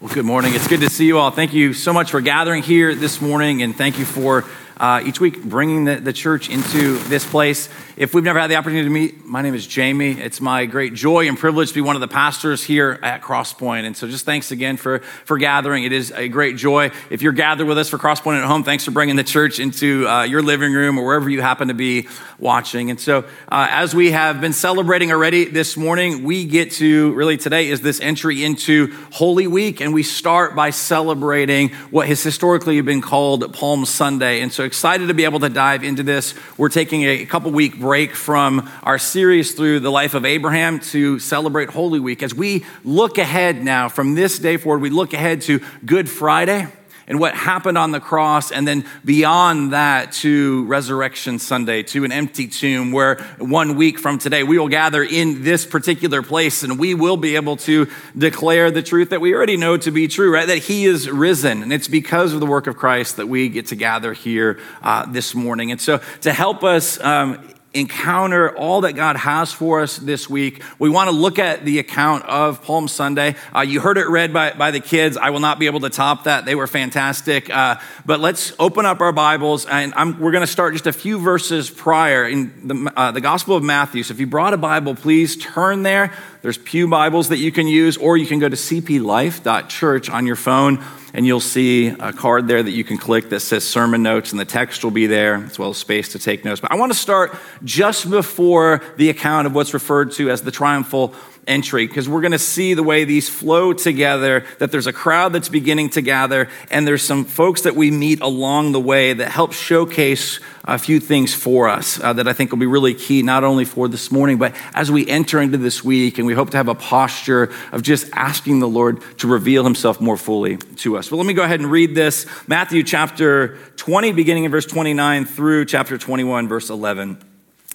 Well, good morning. It's good to see you all. Thank you so much for gathering here this morning, and thank you for uh, each week bringing the, the church into this place. If we've never had the opportunity to meet, my name is Jamie. It's my great joy and privilege to be one of the pastors here at Crosspoint. And so just thanks again for, for gathering. It is a great joy. If you're gathered with us for Crosspoint at home, thanks for bringing the church into uh, your living room or wherever you happen to be watching. And so uh, as we have been celebrating already this morning, we get to really today is this entry into Holy Week. And we start by celebrating what has historically been called Palm Sunday. And so excited to be able to dive into this. We're taking a couple week break from our series through the life of Abraham to celebrate Holy Week. As we look ahead now from this day forward, we look ahead to Good Friday and what happened on the cross, and then beyond that to Resurrection Sunday, to an empty tomb, where one week from today we will gather in this particular place and we will be able to declare the truth that we already know to be true, right? That He is risen. And it's because of the work of Christ that we get to gather here uh, this morning. And so to help us, um, encounter all that God has for us this week. We want to look at the account of Palm Sunday. Uh, you heard it read by, by the kids. I will not be able to top that. They were fantastic. Uh, but let's open up our Bibles, and I'm, we're going to start just a few verses prior in the, uh, the Gospel of Matthew. So if you brought a Bible, please turn there. There's Pew Bibles that you can use, or you can go to cplife.church on your phone and you'll see a card there that you can click that says sermon notes, and the text will be there, as well as space to take notes. But I want to start just before the account of what's referred to as the triumphal entry because we're going to see the way these flow together that there's a crowd that's beginning to gather and there's some folks that we meet along the way that help showcase a few things for us uh, that i think will be really key not only for this morning but as we enter into this week and we hope to have a posture of just asking the lord to reveal himself more fully to us. Well let me go ahead and read this. Matthew chapter 20 beginning in verse 29 through chapter 21 verse 11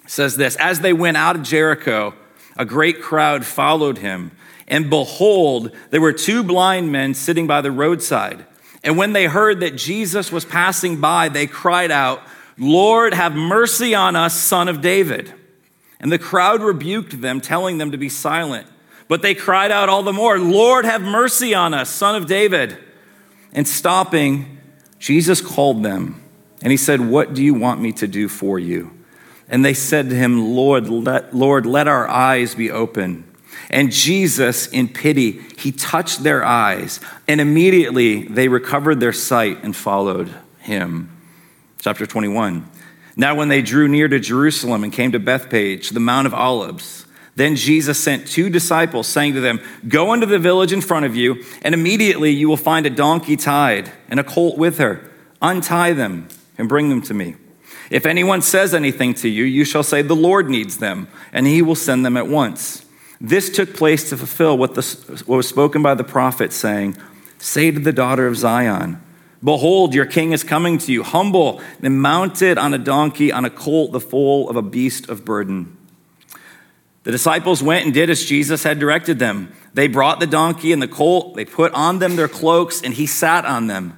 says this as they went out of jericho a great crowd followed him. And behold, there were two blind men sitting by the roadside. And when they heard that Jesus was passing by, they cried out, Lord, have mercy on us, son of David. And the crowd rebuked them, telling them to be silent. But they cried out all the more, Lord, have mercy on us, son of David. And stopping, Jesus called them. And he said, What do you want me to do for you? And they said to him, Lord, let, Lord, let our eyes be open. And Jesus, in pity, he touched their eyes, and immediately they recovered their sight and followed him. Chapter 21. Now, when they drew near to Jerusalem and came to Bethphage, the Mount of Olives, then Jesus sent two disciples, saying to them, Go into the village in front of you, and immediately you will find a donkey tied and a colt with her. Untie them and bring them to me. If anyone says anything to you, you shall say, The Lord needs them, and he will send them at once. This took place to fulfill what, the, what was spoken by the prophet, saying, Say to the daughter of Zion, Behold, your king is coming to you, humble and mounted on a donkey, on a colt, the foal of a beast of burden. The disciples went and did as Jesus had directed them. They brought the donkey and the colt, they put on them their cloaks, and he sat on them.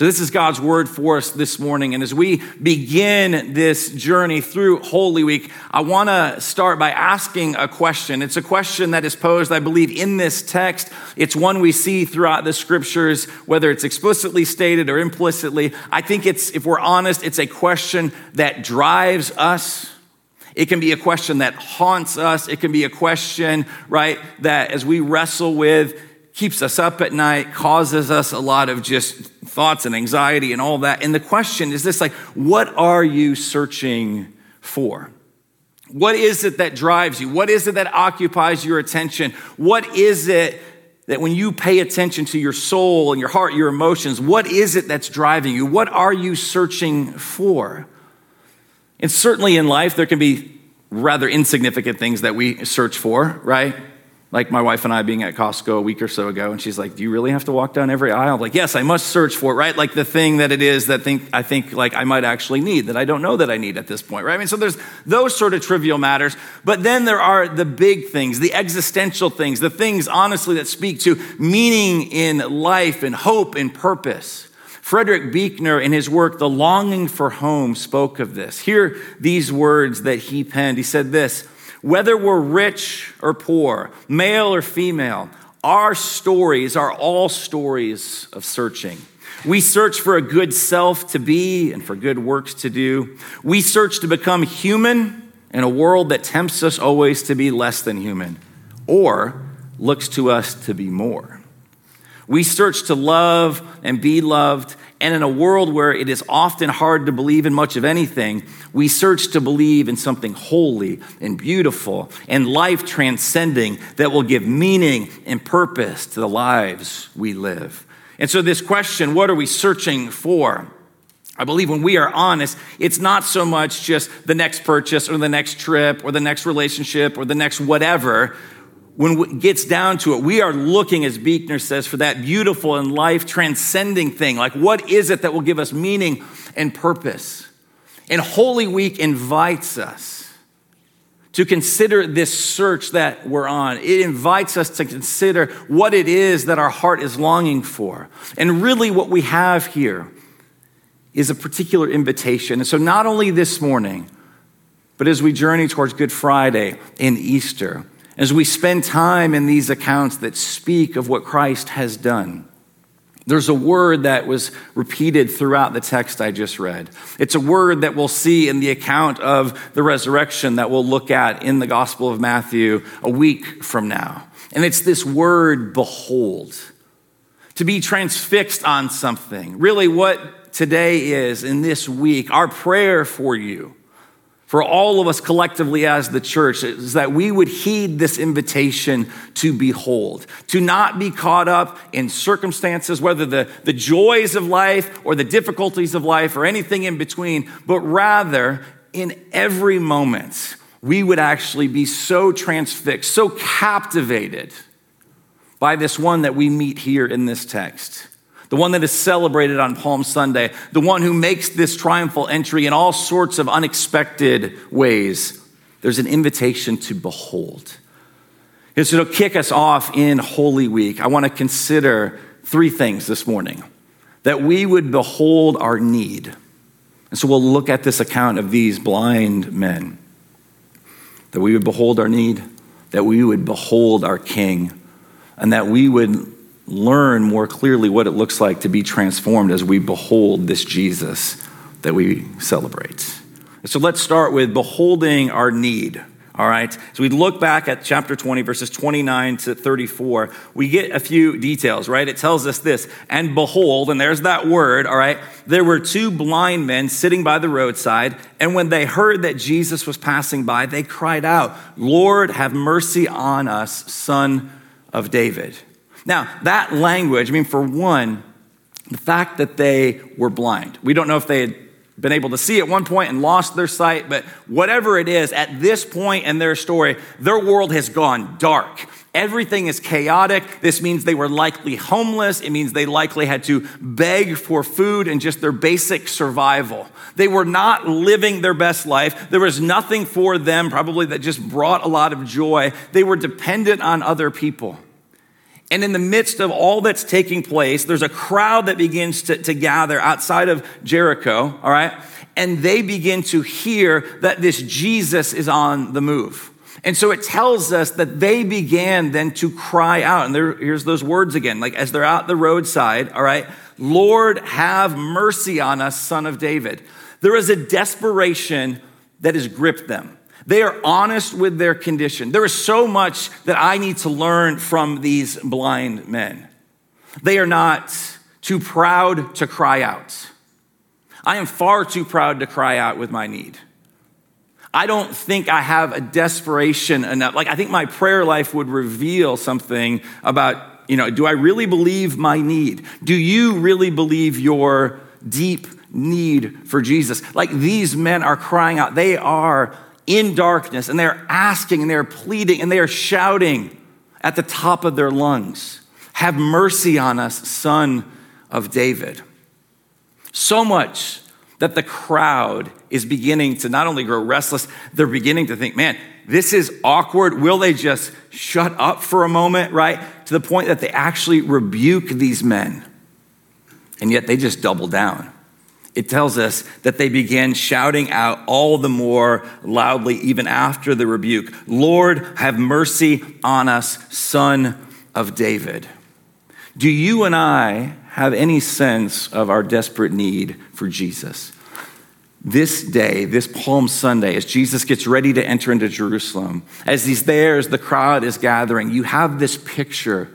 So, this is God's word for us this morning. And as we begin this journey through Holy Week, I want to start by asking a question. It's a question that is posed, I believe, in this text. It's one we see throughout the scriptures, whether it's explicitly stated or implicitly. I think it's, if we're honest, it's a question that drives us. It can be a question that haunts us. It can be a question, right, that as we wrestle with, keeps us up at night, causes us a lot of just thoughts and anxiety and all that. And the question is this like, what are you searching for? What is it that drives you? What is it that occupies your attention? What is it that when you pay attention to your soul and your heart, your emotions, what is it that's driving you? What are you searching for? And certainly in life, there can be rather insignificant things that we search for, right? Like my wife and I being at Costco a week or so ago, and she's like, "Do you really have to walk down every aisle?" I'm like, yes, I must search for it, right? Like the thing that it is that think I think like I might actually need that I don't know that I need at this point, right? I mean, so there's those sort of trivial matters, but then there are the big things, the existential things, the things honestly that speak to meaning in life and hope and purpose. Frederick Buechner, in his work, The Longing for Home, spoke of this. Hear these words that he penned. He said this whether we're rich or poor, male or female, our stories are all stories of searching. We search for a good self to be and for good works to do. We search to become human in a world that tempts us always to be less than human or looks to us to be more. We search to love and be loved and in a world where it is often hard to believe in much of anything, we search to believe in something holy and beautiful and life transcending that will give meaning and purpose to the lives we live. And so, this question, what are we searching for? I believe when we are honest, it's not so much just the next purchase or the next trip or the next relationship or the next whatever when it gets down to it, we are looking, as Buechner says, for that beautiful and life transcending thing. Like, what is it that will give us meaning and purpose? And Holy Week invites us to consider this search that we're on. It invites us to consider what it is that our heart is longing for. And really, what we have here is a particular invitation. And so, not only this morning, but as we journey towards Good Friday and Easter, as we spend time in these accounts that speak of what Christ has done. There's a word that was repeated throughout the text I just read. It's a word that we'll see in the account of the resurrection that we'll look at in the Gospel of Matthew a week from now. And it's this word, behold. To be transfixed on something. Really, what today is in this week, our prayer for you for all of us collectively as the church is that we would heed this invitation to behold, to not be caught up in circumstances, whether the, the joys of life or the difficulties of life or anything in between, but rather in every moment, we would actually be so transfixed, so captivated by this one that we meet here in this text the one that is celebrated on Palm Sunday, the one who makes this triumphal entry in all sorts of unexpected ways, there's an invitation to behold. And so to kick us off in Holy Week, I want to consider three things this morning that we would behold our need. And so we'll look at this account of these blind men. That we would behold our need, that we would behold our King, and that we would learn more clearly what it looks like to be transformed as we behold this Jesus that we celebrate. So let's start with beholding our need. All right. So we look back at chapter 20, verses 29 to 34. We get a few details, right? It tells us this and behold, and there's that word, all right. There were two blind men sitting by the roadside, and when they heard that Jesus was passing by, they cried out, Lord, have mercy on us, son of David. Now, that language, I mean, for one, the fact that they were blind. We don't know if they had been able to see at one point and lost their sight, but whatever it is, at this point in their story, their world has gone dark. Everything is chaotic. This means they were likely homeless. It means they likely had to beg for food and just their basic survival. They were not living their best life. There was nothing for them, probably, that just brought a lot of joy. They were dependent on other people. And in the midst of all that's taking place, there's a crowd that begins to, to gather outside of Jericho, all right? And they begin to hear that this Jesus is on the move. And so it tells us that they began then to cry out. And there, here's those words again, like as they're out the roadside, all right? Lord, have mercy on us, son of David. There is a desperation that has gripped them. They are honest with their condition. There is so much that I need to learn from these blind men. They are not too proud to cry out. I am far too proud to cry out with my need. I don't think I have a desperation enough. Like, I think my prayer life would reveal something about, you know, do I really believe my need? Do you really believe your deep need for Jesus? Like, these men are crying out. They are in darkness and they're asking and they're pleading and they are shouting at the top of their lungs, Have mercy on us, son of David. So much that the crowd is beginning to not only grow restless, they're beginning to think, man, this is awkward. Will they just shut up for a moment, right? To the point that they actually rebuke these men. And yet they just double down. It tells us that they began shouting out all the more loudly, even after the rebuke Lord, have mercy on us, son of David. Do you and I have any sense of our desperate need for Jesus? This day, this Palm Sunday, as Jesus gets ready to enter into Jerusalem, as he's there, as the crowd is gathering, you have this picture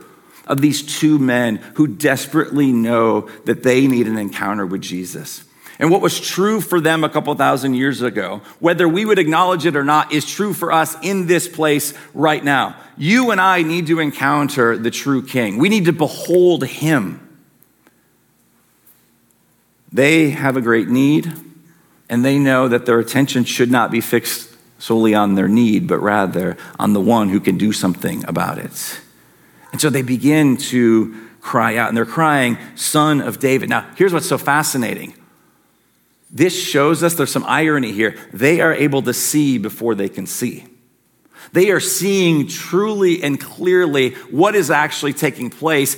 of these two men who desperately know that they need an encounter with Jesus. And what was true for them a couple thousand years ago, whether we would acknowledge it or not, is true for us in this place right now. You and I need to encounter the true King. We need to behold him. They have a great need, and they know that their attention should not be fixed solely on their need, but rather on the one who can do something about it. And so they begin to cry out, and they're crying, Son of David. Now, here's what's so fascinating this shows us there's some irony here. They are able to see before they can see. They are seeing truly and clearly what is actually taking place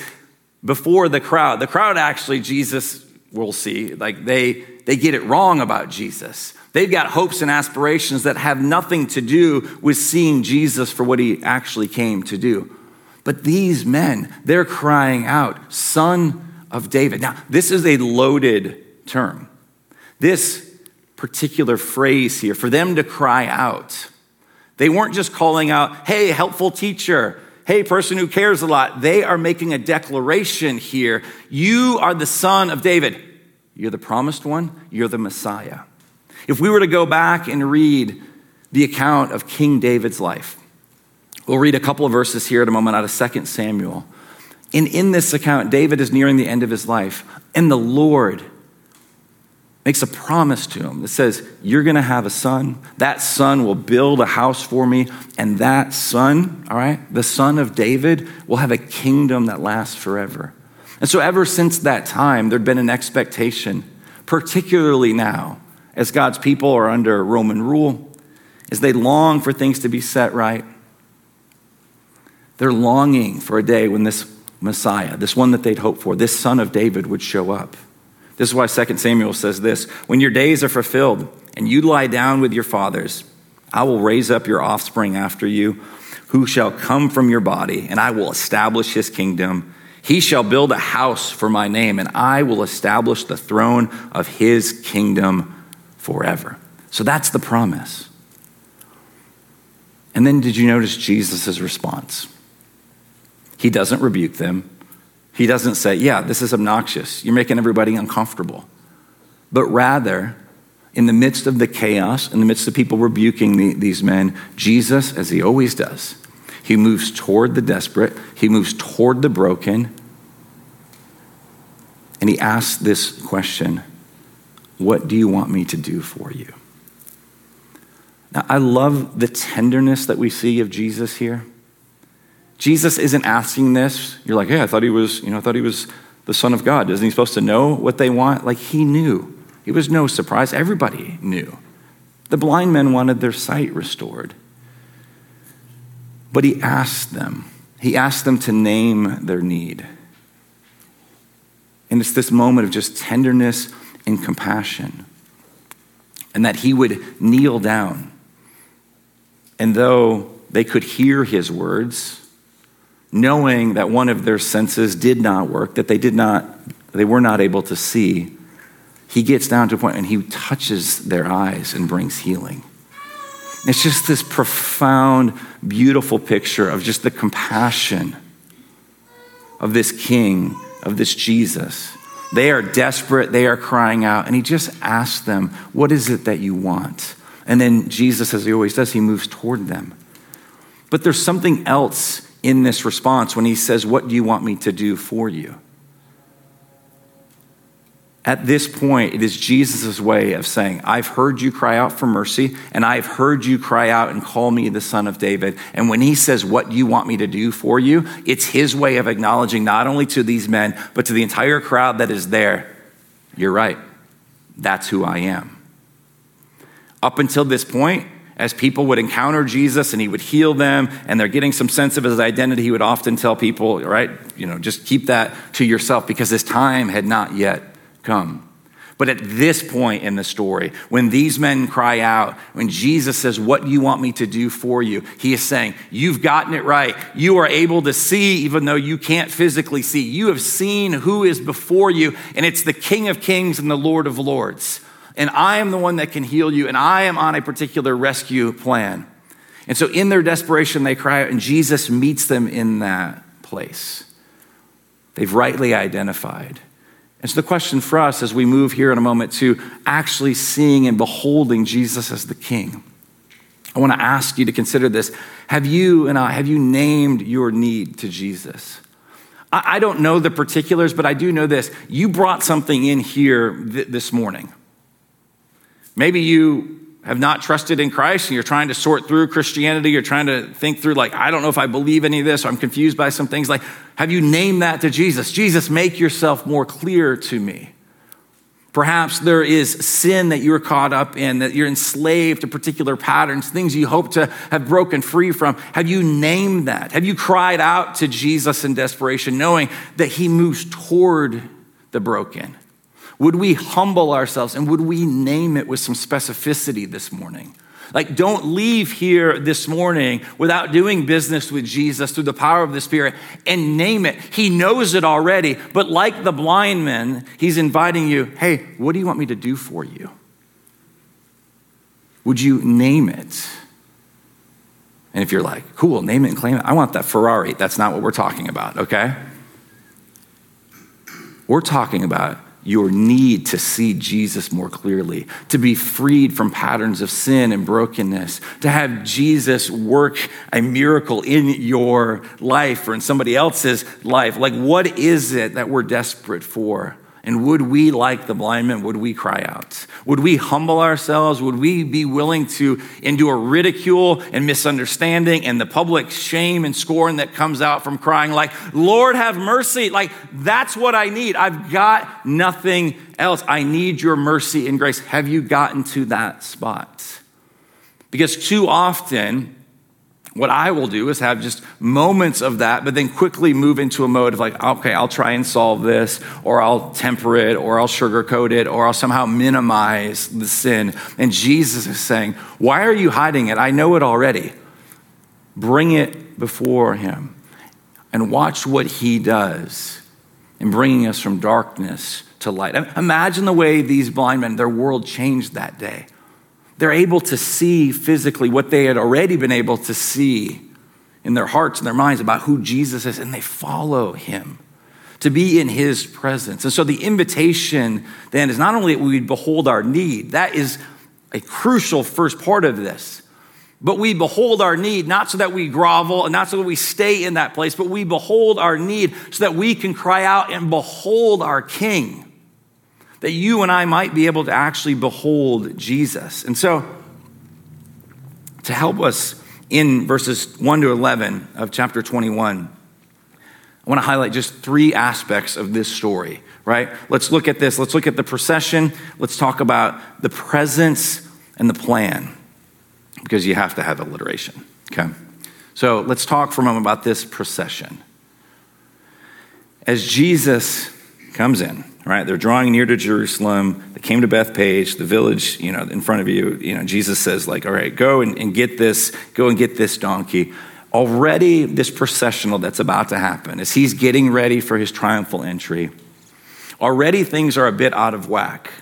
before the crowd. The crowd actually, Jesus will see, like they, they get it wrong about Jesus. They've got hopes and aspirations that have nothing to do with seeing Jesus for what he actually came to do. But these men, they're crying out, Son of David. Now, this is a loaded term. This particular phrase here, for them to cry out, they weren't just calling out, hey, helpful teacher, hey, person who cares a lot. They are making a declaration here. You are the son of David. You're the promised one, you're the Messiah. If we were to go back and read the account of King David's life, we'll read a couple of verses here at a moment out of 2 Samuel. And in this account, David is nearing the end of his life, and the Lord makes a promise to him that says, You're going to have a son. That son will build a house for me. And that son, all right, the son of David, will have a kingdom that lasts forever. And so, ever since that time, there'd been an expectation, particularly now, as God's people are under Roman rule, as they long for things to be set right. They're longing for a day when this Messiah, this one that they'd hoped for, this son of David would show up. This is why 2 Samuel says this When your days are fulfilled and you lie down with your fathers, I will raise up your offspring after you, who shall come from your body, and I will establish his kingdom. He shall build a house for my name, and I will establish the throne of his kingdom forever. So that's the promise. And then did you notice Jesus' response? He doesn't rebuke them. He doesn't say, Yeah, this is obnoxious. You're making everybody uncomfortable. But rather, in the midst of the chaos, in the midst of people rebuking the, these men, Jesus, as he always does, he moves toward the desperate, he moves toward the broken, and he asks this question What do you want me to do for you? Now, I love the tenderness that we see of Jesus here. Jesus isn't asking this. You're like, hey, I thought he was, you know, I thought he was the Son of God. Isn't he supposed to know what they want? Like he knew. It was no surprise. Everybody knew. The blind men wanted their sight restored. But he asked them, he asked them to name their need. And it's this moment of just tenderness and compassion. And that he would kneel down. And though they could hear his words, knowing that one of their senses did not work, that they did not, they were not able to see, he gets down to a point and he touches their eyes and brings healing. It's just this profound, beautiful picture of just the compassion of this king, of this Jesus. They are desperate, they are crying out, and he just asks them, What is it that you want? And then Jesus, as he always does, he moves toward them. But there's something else in this response when he says, What do you want me to do for you? At this point, it is Jesus' way of saying, I've heard you cry out for mercy, and I've heard you cry out and call me the son of David. And when he says, What do you want me to do for you? It's his way of acknowledging not only to these men, but to the entire crowd that is there, You're right. That's who I am. Up until this point, as people would encounter Jesus and he would heal them and they're getting some sense of his identity, he would often tell people, right, you know, just keep that to yourself because his time had not yet come. But at this point in the story, when these men cry out, when Jesus says, What do you want me to do for you? He is saying, You've gotten it right. You are able to see even though you can't physically see. You have seen who is before you, and it's the King of Kings and the Lord of Lords and I am the one that can heal you, and I am on a particular rescue plan. And so, in their desperation, they cry out, and Jesus meets them in that place. They've rightly identified. And so, the question for us as we move here in a moment to actually seeing and beholding Jesus as the King, I want to ask you to consider this. Have you and I, have you named your need to Jesus? I don't know the particulars, but I do know this. You brought something in here th- this morning. Maybe you have not trusted in Christ and you're trying to sort through Christianity. You're trying to think through, like, I don't know if I believe any of this, or I'm confused by some things. Like, have you named that to Jesus? Jesus, make yourself more clear to me. Perhaps there is sin that you're caught up in, that you're enslaved to particular patterns, things you hope to have broken free from. Have you named that? Have you cried out to Jesus in desperation, knowing that he moves toward the broken? Would we humble ourselves and would we name it with some specificity this morning? Like, don't leave here this morning without doing business with Jesus through the power of the Spirit and name it. He knows it already, but like the blind man, he's inviting you, hey, what do you want me to do for you? Would you name it? And if you're like, cool, name it and claim it, I want that Ferrari. That's not what we're talking about, okay? We're talking about your need to see Jesus more clearly, to be freed from patterns of sin and brokenness, to have Jesus work a miracle in your life or in somebody else's life. Like, what is it that we're desperate for? And would we, like the blind man, would we cry out? Would we humble ourselves? Would we be willing to endure ridicule and misunderstanding and the public shame and scorn that comes out from crying, like, Lord, have mercy? Like, that's what I need. I've got nothing else. I need your mercy and grace. Have you gotten to that spot? Because too often, what I will do is have just moments of that, but then quickly move into a mode of like, okay, I'll try and solve this, or I'll temper it, or I'll sugarcoat it, or I'll somehow minimize the sin. And Jesus is saying, Why are you hiding it? I know it already. Bring it before Him and watch what He does in bringing us from darkness to light. Imagine the way these blind men, their world changed that day. They're able to see physically what they had already been able to see in their hearts and their minds about who Jesus is, and they follow him to be in his presence. And so the invitation then is not only that we behold our need, that is a crucial first part of this. But we behold our need not so that we grovel and not so that we stay in that place, but we behold our need so that we can cry out and behold our King that you and I might be able to actually behold Jesus. And so, to help us in verses 1 to 11 of chapter 21, I want to highlight just three aspects of this story, right? Let's look at this. Let's look at the procession. Let's talk about the presence and the plan, because you have to have alliteration, okay? So let's talk for a moment about this procession. As Jesus comes in, right? They're drawing near to Jerusalem. They came to Bethphage, the village, you know, in front of you. You know, Jesus says, like, all right, go and, and get this, go and get this donkey. Already, this processional that's about to happen, as he's getting ready for his triumphal entry, already things are a bit out of whack.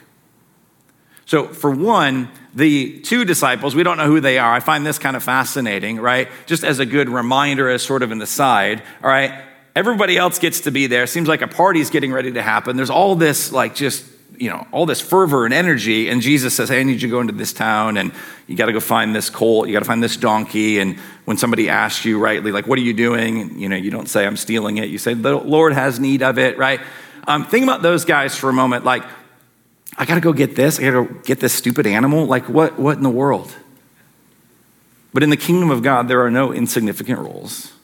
So, for one, the two disciples, we don't know who they are. I find this kind of fascinating, right? Just as a good reminder, as sort of an aside, all right? Everybody else gets to be there. Seems like a party's getting ready to happen. There's all this, like, just, you know, all this fervor and energy. And Jesus says, Hey, I need you to go into this town and you got to go find this colt. You got to find this donkey. And when somebody asks you rightly, like, what are you doing? You know, you don't say, I'm stealing it. You say, the Lord has need of it, right? Um, think about those guys for a moment. Like, I got to go get this. I got to go get this stupid animal. Like, what, what in the world? But in the kingdom of God, there are no insignificant roles.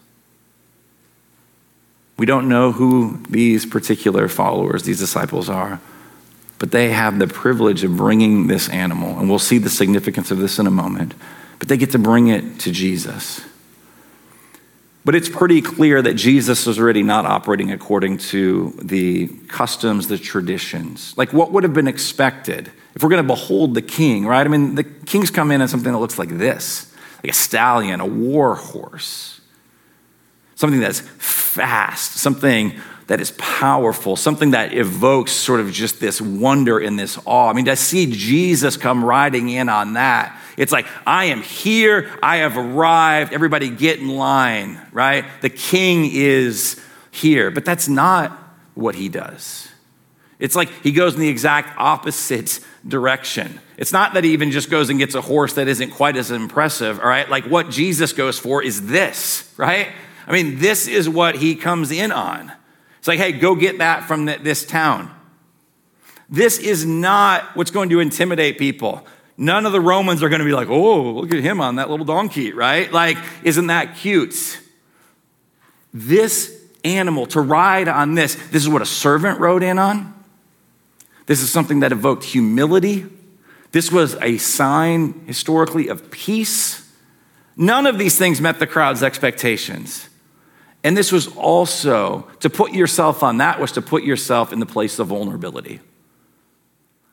We don't know who these particular followers, these disciples are, but they have the privilege of bringing this animal, and we'll see the significance of this in a moment, but they get to bring it to Jesus. But it's pretty clear that Jesus is already not operating according to the customs, the traditions. Like what would have been expected if we're going to behold the king, right? I mean, the kings come in on something that looks like this like a stallion, a war horse, something that's fast, something that is powerful, something that evokes sort of just this wonder and this awe. I mean, to see Jesus come riding in on that, it's like, I am here, I have arrived, everybody get in line, right? The king is here. But that's not what he does. It's like he goes in the exact opposite direction. It's not that he even just goes and gets a horse that isn't quite as impressive, all right? Like what Jesus goes for is this, right? I mean, this is what he comes in on. It's like, hey, go get that from this town. This is not what's going to intimidate people. None of the Romans are going to be like, oh, look at him on that little donkey, right? Like, isn't that cute? This animal, to ride on this, this is what a servant rode in on. This is something that evoked humility. This was a sign historically of peace. None of these things met the crowd's expectations. And this was also to put yourself on that was to put yourself in the place of vulnerability.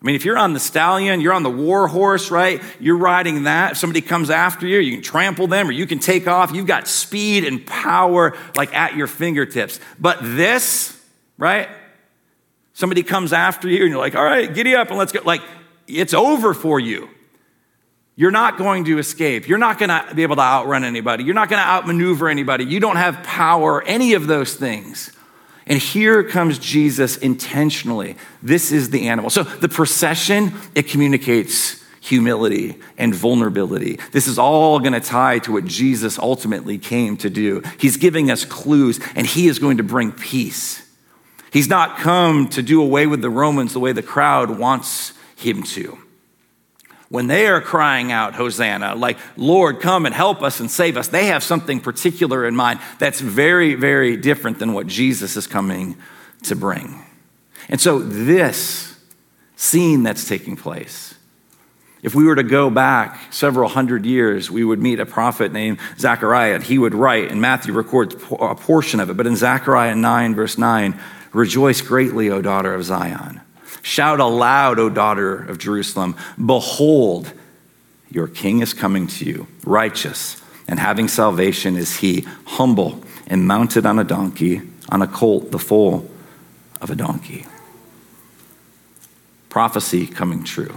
I mean, if you're on the stallion, you're on the war horse, right? You're riding that. If somebody comes after you, you can trample them or you can take off. You've got speed and power like at your fingertips. But this, right? Somebody comes after you and you're like, all right, giddy up and let's go. Like, it's over for you. You're not going to escape. You're not going to be able to outrun anybody. You're not going to outmaneuver anybody. You don't have power, any of those things. And here comes Jesus intentionally. This is the animal. So the procession, it communicates humility and vulnerability. This is all going to tie to what Jesus ultimately came to do. He's giving us clues, and he is going to bring peace. He's not come to do away with the Romans the way the crowd wants him to when they are crying out, Hosanna, like, Lord, come and help us and save us, they have something particular in mind that's very, very different than what Jesus is coming to bring. And so, this scene that's taking place, if we were to go back several hundred years, we would meet a prophet named Zechariah, and he would write, and Matthew records a portion of it, but in Zechariah 9, verse 9, rejoice greatly, O daughter of Zion. Shout aloud, O daughter of Jerusalem. Behold, your king is coming to you, righteous, and having salvation is he, humble and mounted on a donkey, on a colt, the foal of a donkey. Prophecy coming true.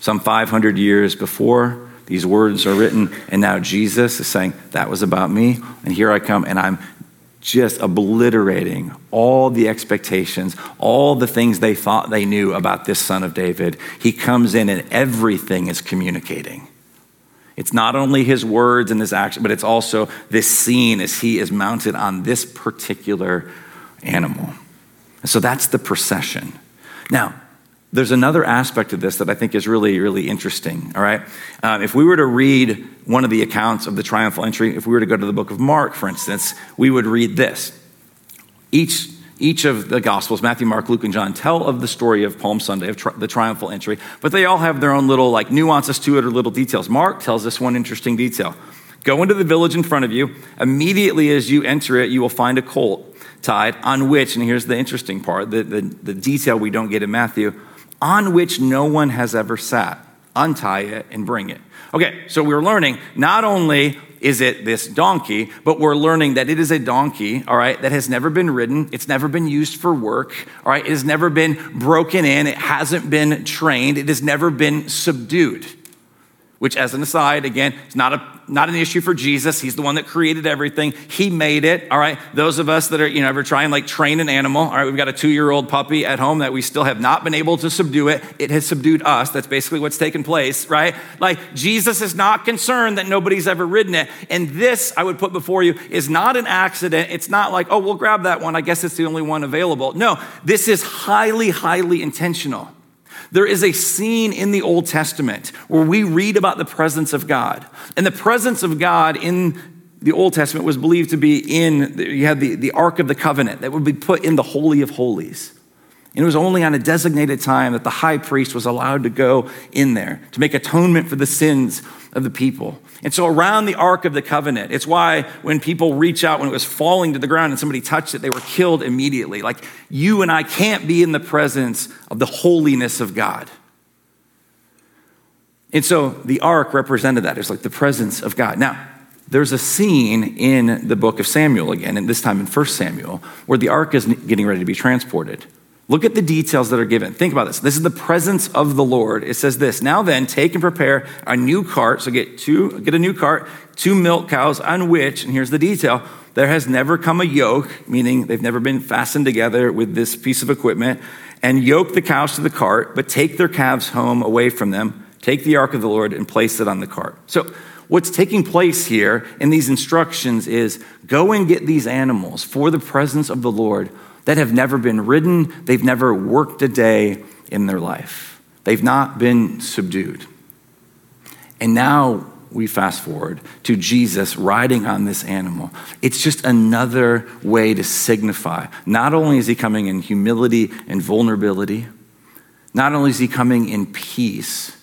Some 500 years before, these words are written, and now Jesus is saying, That was about me, and here I come, and I'm just obliterating all the expectations, all the things they thought they knew about this son of David. He comes in and everything is communicating. It's not only his words and his action, but it's also this scene as he is mounted on this particular animal. so that's the procession. Now, there's another aspect of this that I think is really, really interesting. All right. Um, if we were to read one of the accounts of the triumphal entry, if we were to go to the book of Mark, for instance, we would read this. Each, each of the Gospels, Matthew, Mark, Luke, and John, tell of the story of Palm Sunday, of tri- the triumphal entry, but they all have their own little like nuances to it or little details. Mark tells us one interesting detail. Go into the village in front of you. Immediately as you enter it, you will find a colt tied on which, and here's the interesting part, the, the, the detail we don't get in Matthew, on which no one has ever sat. Untie it and bring it. Okay, so we're learning not only is it this donkey, but we're learning that it is a donkey, all right, that has never been ridden. It's never been used for work, all right. It has never been broken in. It hasn't been trained. It has never been subdued which as an aside again it's not a not an issue for jesus. He's the one that created everything. He made it all right? Those of us that are you know ever try and like train an animal all right we've got a two-year-old puppy at home that we still have not been able to subdue it. It has subdued us. That's basically what's taken place right? Like jesus is not concerned that nobody's ever ridden it. And this i would put before you is not an accident. It's not like oh we'll grab that one. I guess it's the only one available. No this is highly highly intentional There is a scene in the Old Testament where we read about the presence of God. And the presence of God in the Old Testament was believed to be in, you had the, the Ark of the Covenant that would be put in the Holy of Holies. And it was only on a designated time that the high priest was allowed to go in there to make atonement for the sins of the people. And so, around the Ark of the Covenant, it's why when people reach out, when it was falling to the ground and somebody touched it, they were killed immediately. Like you and I can't be in the presence of the holiness of God. And so, the Ark represented that. It's like the presence of God. Now, there's a scene in the book of Samuel again, and this time in 1 Samuel, where the ark is getting ready to be transported. Look at the details that are given. Think about this. This is the presence of the Lord. It says this Now then, take and prepare a new cart. So get two, get a new cart, two milk cows on which, and here's the detail, there has never come a yoke, meaning they've never been fastened together with this piece of equipment, and yoke the cows to the cart, but take their calves home away from them. Take the ark of the Lord and place it on the cart. So what's taking place here in these instructions is go and get these animals for the presence of the Lord that have never been ridden, they've never worked a day in their life. They've not been subdued. And now we fast forward to Jesus riding on this animal. It's just another way to signify not only is he coming in humility and vulnerability, not only is he coming in peace,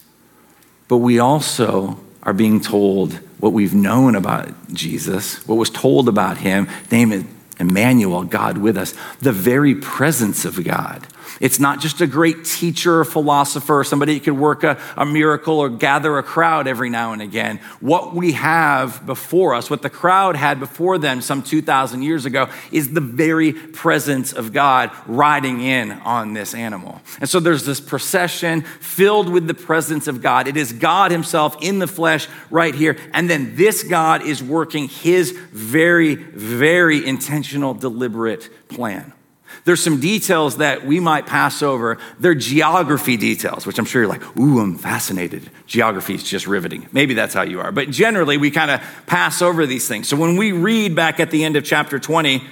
but we also are being told what we've known about Jesus, what was told about him, name Emmanuel, God with us, the very presence of God. It's not just a great teacher or philosopher or somebody who could work a, a, miracle or gather a crowd every now and again. What we have before us, what the crowd had before them some 2,000 years ago, is the very presence of God riding in on this animal. And so there's this procession filled with the presence of God. It is God Himself in the flesh right here. And then this God is working His very, very intentional, deliberate plan. There's some details that we might pass over. They're geography details, which I'm sure you're like, ooh, I'm fascinated. Geography is just riveting. Maybe that's how you are. But generally, we kind of pass over these things. So when we read back at the end of chapter 20,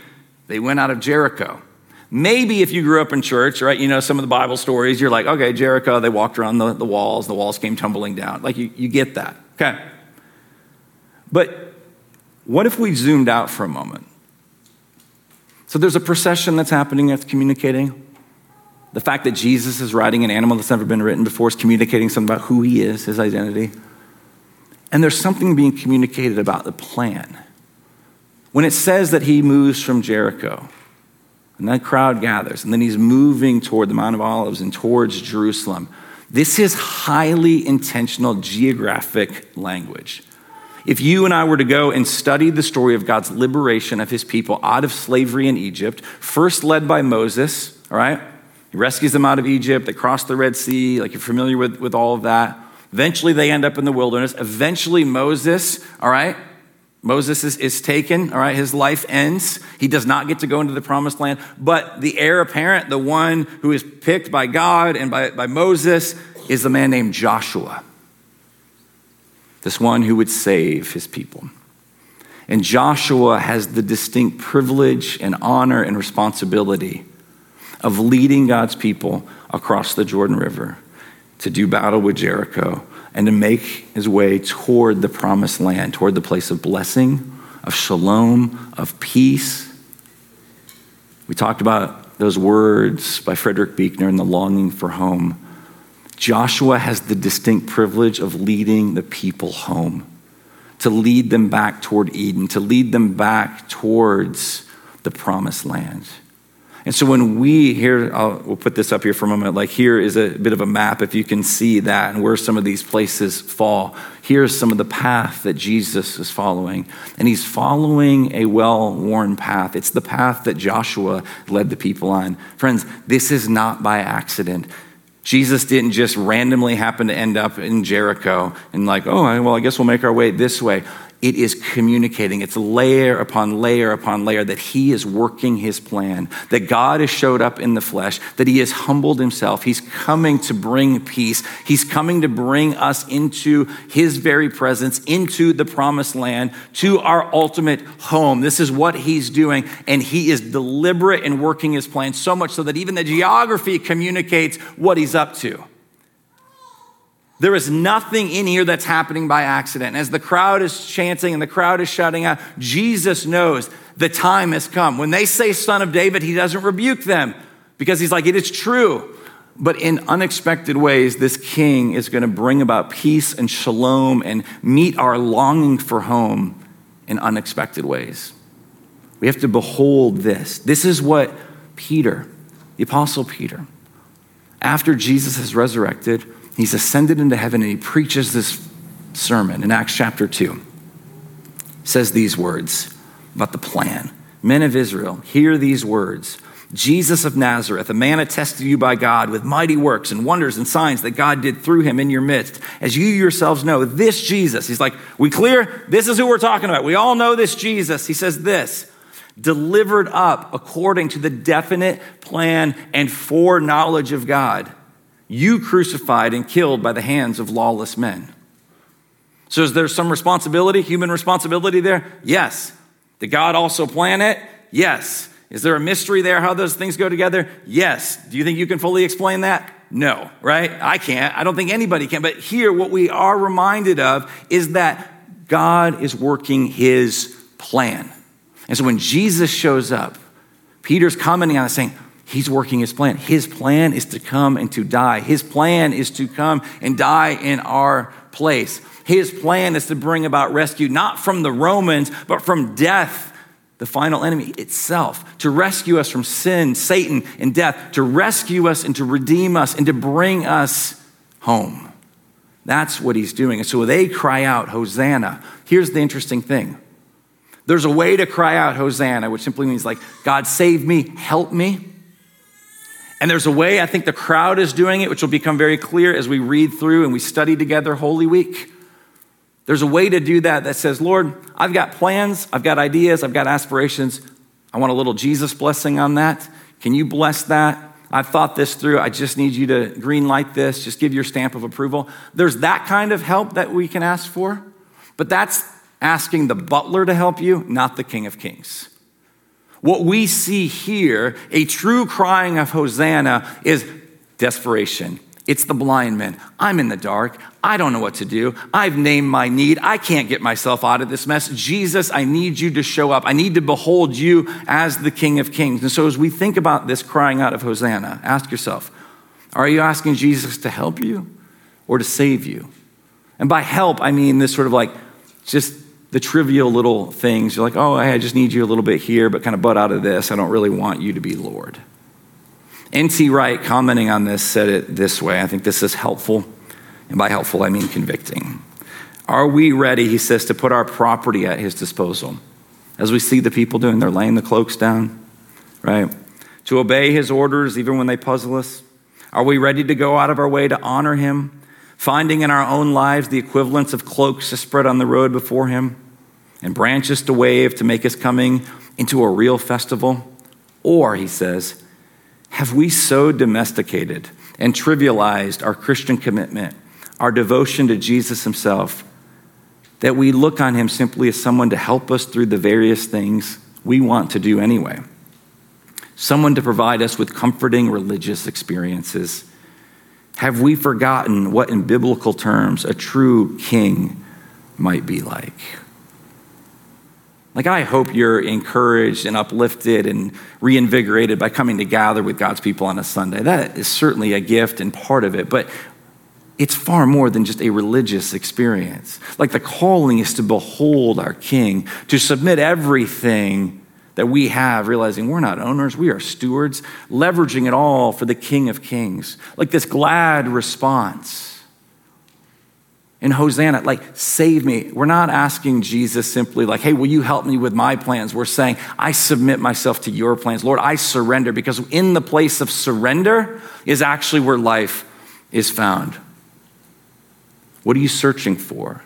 they went out of Jericho. Maybe if you grew up in church, right, you know some of the Bible stories, you're like, okay, Jericho, they walked around the, the walls, the walls came tumbling down. Like you, you get that. Okay. But what if we zoomed out for a moment? So there's a procession that's happening that's communicating. The fact that Jesus is riding an animal that's never been written before is communicating something about who he is, his identity. And there's something being communicated about the plan. When it says that he moves from Jericho, and that crowd gathers, and then he's moving toward the Mount of Olives and towards Jerusalem, this is highly intentional geographic language. If you and I were to go and study the story of God's liberation of his people out of slavery in Egypt, first led by Moses, all right? He rescues them out of Egypt. They cross the Red Sea. Like you're familiar with, with all of that. Eventually, they end up in the wilderness. Eventually, Moses, all right? Moses is, is taken, all right? His life ends. He does not get to go into the promised land. But the heir apparent, the one who is picked by God and by, by Moses, is a man named Joshua this one who would save his people. And Joshua has the distinct privilege and honor and responsibility of leading God's people across the Jordan River to do battle with Jericho and to make his way toward the promised land, toward the place of blessing, of shalom, of peace. We talked about those words by Frederick Buechner in The Longing for Home. Joshua has the distinct privilege of leading the people home, to lead them back toward Eden, to lead them back towards the promised land. And so when we here, I'll, we'll put this up here for a moment. Like here is a bit of a map, if you can see that, and where some of these places fall. Here's some of the path that Jesus is following, and he's following a well-worn path. It's the path that Joshua led the people on. Friends, this is not by accident. Jesus didn't just randomly happen to end up in Jericho and, like, oh, well, I guess we'll make our way this way it is communicating. It's layer upon layer upon layer that He is working His plan, that God has showed up in the flesh, that He has humbled Himself. He's coming to bring peace. He's coming to bring us into His very presence, into the promised land, to our ultimate home. This is what He's doing, and He is deliberate in working His plan so much so that even the geography communicates what He's up to. There is nothing in here that's happening by accident. As the crowd is chanting and the crowd is shouting out, Jesus knows the time has come. When they say son of David, he doesn't rebuke them because he's like, it is true. But in unexpected ways, this king is going to bring about peace and shalom and meet our longing for home in unexpected ways. We have to behold this. This is what Peter, the Apostle Peter, after Jesus has resurrected, he's ascended into heaven and he preaches this sermon in Acts chapter 2. Says these words about the plan. Men of Israel, hear these words. Jesus of Nazareth, a man attested to you by God with mighty works and wonders and signs that God did through him in your midst. As you yourselves know, this Jesus, he's like, we clear? This is who we're talking about. We all know this Jesus. He says this delivered up according to the definite plan and foreknowledge of God, you crucified and killed by the hands of lawless men. So, is there some responsibility, human responsibility there? Yes. Did God also plan it? Yes. Is there a mystery there how those things go together? Yes. Do you think you can fully explain that? No, right? I can't. I don't think anybody can. But here, what we are reminded of is that God is working his plan. And so when Jesus shows up, Peter's commenting on it saying, He's working his plan. His plan is to come and to die. His plan is to come and die in our place. His plan is to bring about rescue, not from the Romans, but from death the final enemy itself, to rescue us from sin, Satan, and death, to rescue us and to redeem us and to bring us home. That's what he's doing. And so they cry out, Hosanna. Here's the interesting thing there's a way to cry out, Hosanna, which simply means like, God, save me, help me. And there's a way, I think the crowd is doing it, which will become very clear as we read through and we study together Holy Week. There's a way to do that that says, Lord, I've got plans, I've got ideas, I've got aspirations. I want a little Jesus blessing on that. Can you bless that? I've thought this through. I just need you to green light this, just give your stamp of approval. There's that kind of help that we can ask for, but that's asking the butler to help you, not the King of Kings. What we see here, a true crying of Hosanna, is desperation. It's the blind man. I'm in the dark. I don't know what to do. I've named my need. I can't get myself out of this mess. Jesus, I need you to show up. I need to behold you as the King of Kings. And so, as we think about this crying out of Hosanna, ask yourself are you asking Jesus to help you or to save you? And by help, I mean this sort of like just the trivial little things. You're like, oh, I just need you a little bit here, but kind of butt out of this. I don't really want you to be Lord. N.T. Wright, commenting on this, said it this way. I think this is helpful. And by helpful, I mean convicting. Are we ready, he says, to put our property at his disposal? As we see the people doing, they're laying the cloaks down, right? To obey his orders even when they puzzle us? Are we ready to go out of our way to honor him, finding in our own lives the equivalents of cloaks to spread on the road before him and branches to wave to make his coming into a real festival? Or, he says, have we so domesticated and trivialized our Christian commitment, our devotion to Jesus himself, that we look on him simply as someone to help us through the various things we want to do anyway? Someone to provide us with comforting religious experiences. Have we forgotten what, in biblical terms, a true king might be like? Like, I hope you're encouraged and uplifted and reinvigorated by coming to gather with God's people on a Sunday. That is certainly a gift and part of it, but it's far more than just a religious experience. Like, the calling is to behold our King, to submit everything that we have, realizing we're not owners, we are stewards, leveraging it all for the King of Kings. Like this glad response in Hosanna, like, save me. We're not asking Jesus simply, like, hey, will you help me with my plans? We're saying, I submit myself to your plans. Lord, I surrender because in the place of surrender is actually where life is found. What are you searching for?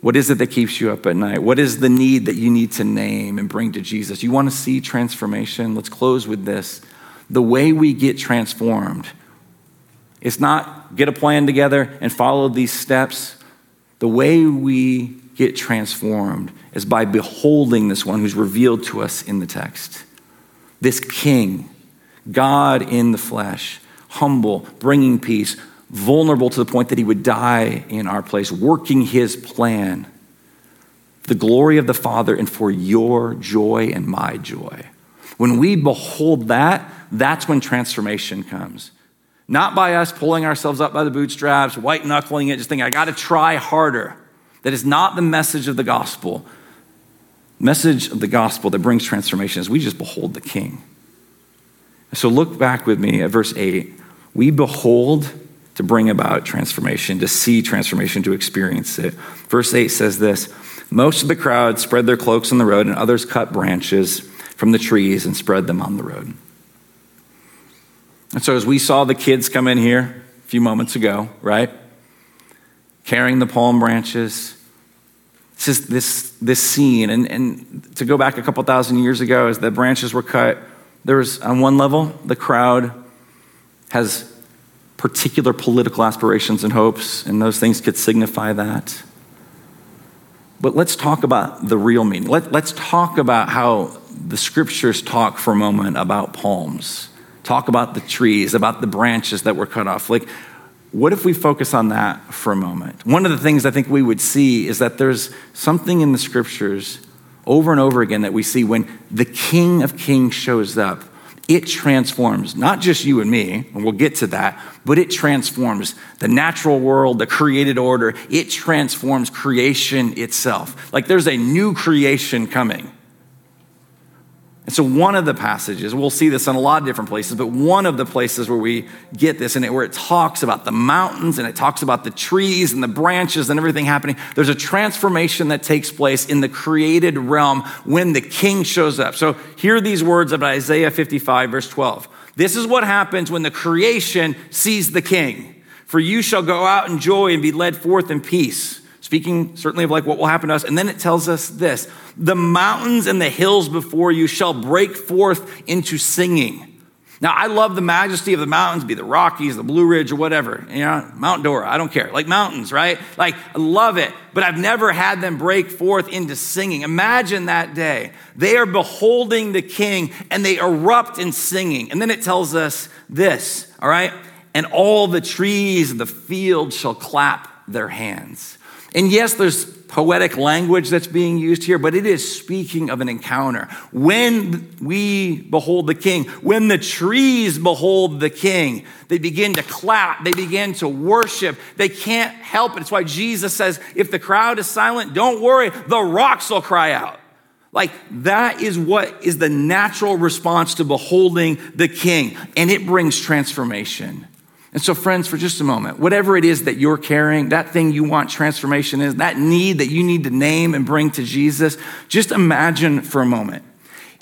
What is it that keeps you up at night? What is the need that you need to name and bring to Jesus? You want to see transformation? Let's close with this. The way we get transformed it's not get a plan together and follow these steps. The way we get transformed is by beholding this one who's revealed to us in the text. This king, God in the flesh, humble, bringing peace, vulnerable to the point that he would die in our place, working his plan the glory of the Father and for your joy and my joy. When we behold that, that's when transformation comes. Not by us pulling ourselves up by the bootstraps, white knuckling it, just thinking, I got to try harder. That is not the message of the gospel. Message of the gospel that brings transformation is we just behold the King. So look back with me at verse 8. We behold to bring about transformation, to see transformation, to experience it. Verse 8 says this Most of the crowd spread their cloaks on the road, and others cut branches from the trees and spread them on the road. And so, as we saw the kids come in here a few moments ago, right? Carrying the palm branches, this is this, this scene. And, and to go back a couple thousand years ago, as the branches were cut, there was, on one level, the crowd has particular political aspirations and hopes, and those things could signify that. But let's talk about the real meaning. Let, let's talk about how the scriptures talk for a moment about palms, talk about the trees, about the branches that were cut off. Like, what if we focus on that for a moment? One of the things I think we would see is that there's something in the scriptures over and over again that we see when the King of Kings shows up it transforms not just you and me, and we'll get to that, but it transforms the natural world, the created order. It transforms creation itself. Like there's a new creation coming. And so, one of the passages, we'll see this in a lot of different places, but one of the places where we get this, and it, where it talks about the mountains and it talks about the trees and the branches and everything happening, there's a transformation that takes place in the created realm when the king shows up. So, hear these words of Isaiah 55, verse 12. This is what happens when the creation sees the king. For you shall go out in joy and be led forth in peace. Speaking certainly of like what will happen to us. And then it tells us this the mountains and the hills before you shall break forth into singing. Now, I love the majesty of the mountains, be the Rockies, the Blue Ridge, or whatever. You know, Mount Dora, I don't care. Like mountains, right? Like, I love it. But I've never had them break forth into singing. Imagine that day. They are beholding the king and they erupt in singing. And then it tells us this, all right? And all the trees of the field shall clap their hands. And yes, there's poetic language that's being used here, but it is speaking of an encounter. When we behold the king, when the trees behold the king, they begin to clap, they begin to worship. They can't help it. It's why Jesus says, if the crowd is silent, don't worry, the rocks will cry out. Like that is what is the natural response to beholding the king, and it brings transformation. And so, friends, for just a moment, whatever it is that you're carrying, that thing you want transformation is, that need that you need to name and bring to Jesus, just imagine for a moment.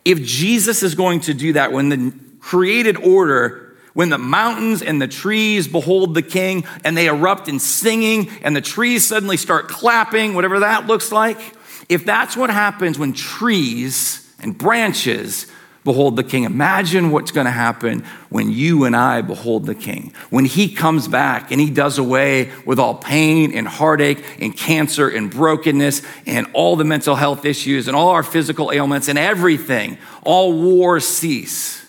If Jesus is going to do that when the created order, when the mountains and the trees behold the king and they erupt in singing and the trees suddenly start clapping, whatever that looks like, if that's what happens when trees and branches behold the king. Imagine what's going to happen when you and I behold the king. When he comes back and he does away with all pain and heartache and cancer and brokenness and all the mental health issues and all our physical ailments and everything, all wars cease.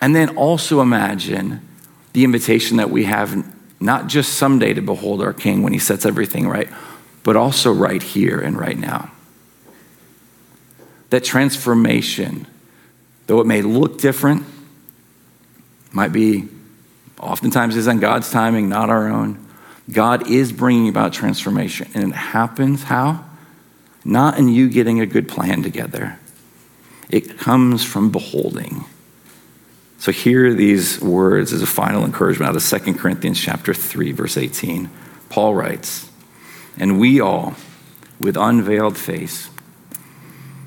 And then also imagine the invitation that we have not just someday to behold our king when he sets everything right, but also right here and right now. That transformation Though it may look different, might be oftentimes is on God's timing, not our own. God is bringing about transformation. And it happens how? Not in you getting a good plan together, it comes from beholding. So hear these words as a final encouragement out of 2 Corinthians chapter 3 verse 18. Paul writes, "And we all with unveiled face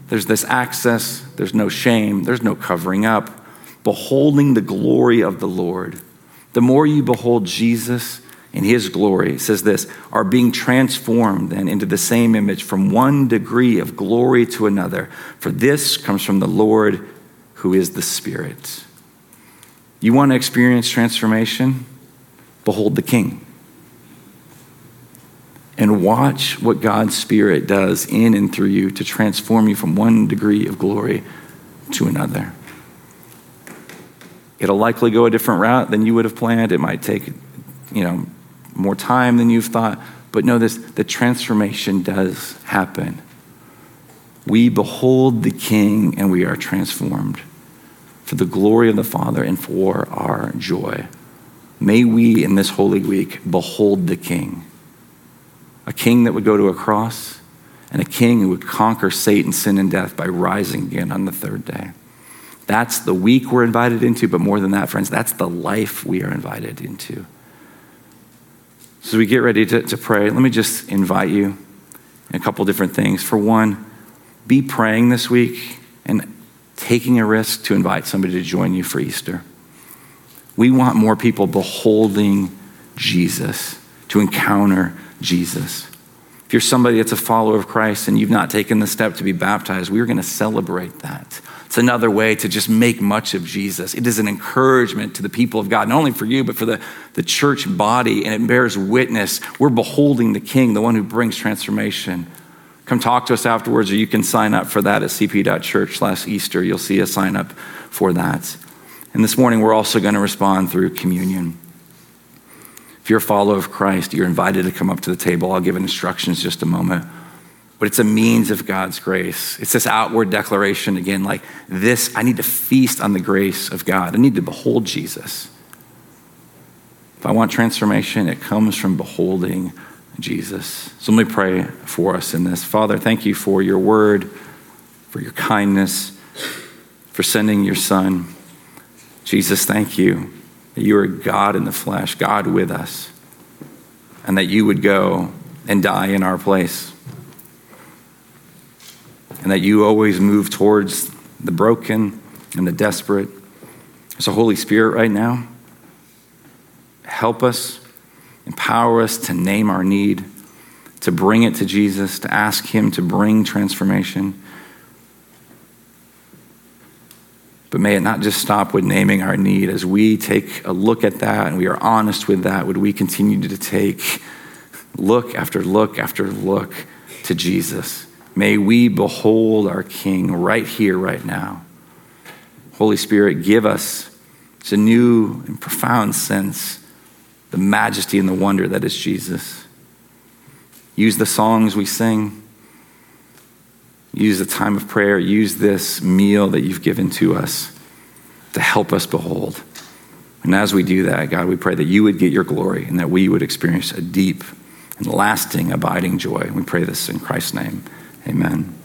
there's this access, there's no shame, there's no covering up. Beholding the glory of the Lord. The more you behold Jesus in his glory, says this, are being transformed then into the same image from one degree of glory to another. For this comes from the Lord who is the Spirit. You want to experience transformation? Behold the King and watch what God's Spirit does in and through you to transform you from one degree of glory to another. It'll likely go a different route than you would have planned. It might take you know, more time than you've thought. But know this the transformation does happen. We behold the King and we are transformed for the glory of the Father and for our joy. May we in this Holy Week behold the King, a King that would go to a cross and a King who would conquer Satan, sin, and death by rising again on the third day. That's the week we're invited into, but more than that, friends, that's the life we are invited into. So, as we get ready to, to pray, let me just invite you a couple different things. For one, be praying this week and taking a risk to invite somebody to join you for Easter. We want more people beholding Jesus, to encounter Jesus. If you're somebody that's a follower of Christ and you've not taken the step to be baptized, we're going to celebrate that. It's another way to just make much of Jesus. It is an encouragement to the people of God, not only for you, but for the, the church body, and it bears witness. We're beholding the King, the one who brings transformation. Come talk to us afterwards, or you can sign up for that at cp.church last Easter. You'll see a sign up for that. And this morning, we're also going to respond through communion. If you're a follower of Christ, you're invited to come up to the table. I'll give instructions just a moment but it's a means of God's grace. It's this outward declaration again, like this I need to feast on the grace of God. I need to behold Jesus. If I want transformation, it comes from beholding Jesus. So let me pray for us in this. Father, thank you for your word, for your kindness, for sending your son. Jesus, thank you that you are God in the flesh, God with us, and that you would go and die in our place and that you always move towards the broken and the desperate. So, Holy Spirit, right now, help us, empower us to name our need, to bring it to Jesus, to ask Him to bring transformation. But may it not just stop with naming our need. As we take a look at that and we are honest with that, would we continue to take look after look after look to Jesus? May we behold our King right here, right now. Holy Spirit, give us it's a new and profound sense the majesty and the wonder that is Jesus. Use the songs we sing. Use the time of prayer. Use this meal that you've given to us to help us behold. And as we do that, God, we pray that you would get your glory and that we would experience a deep and lasting, abiding joy. We pray this in Christ's name. Amen.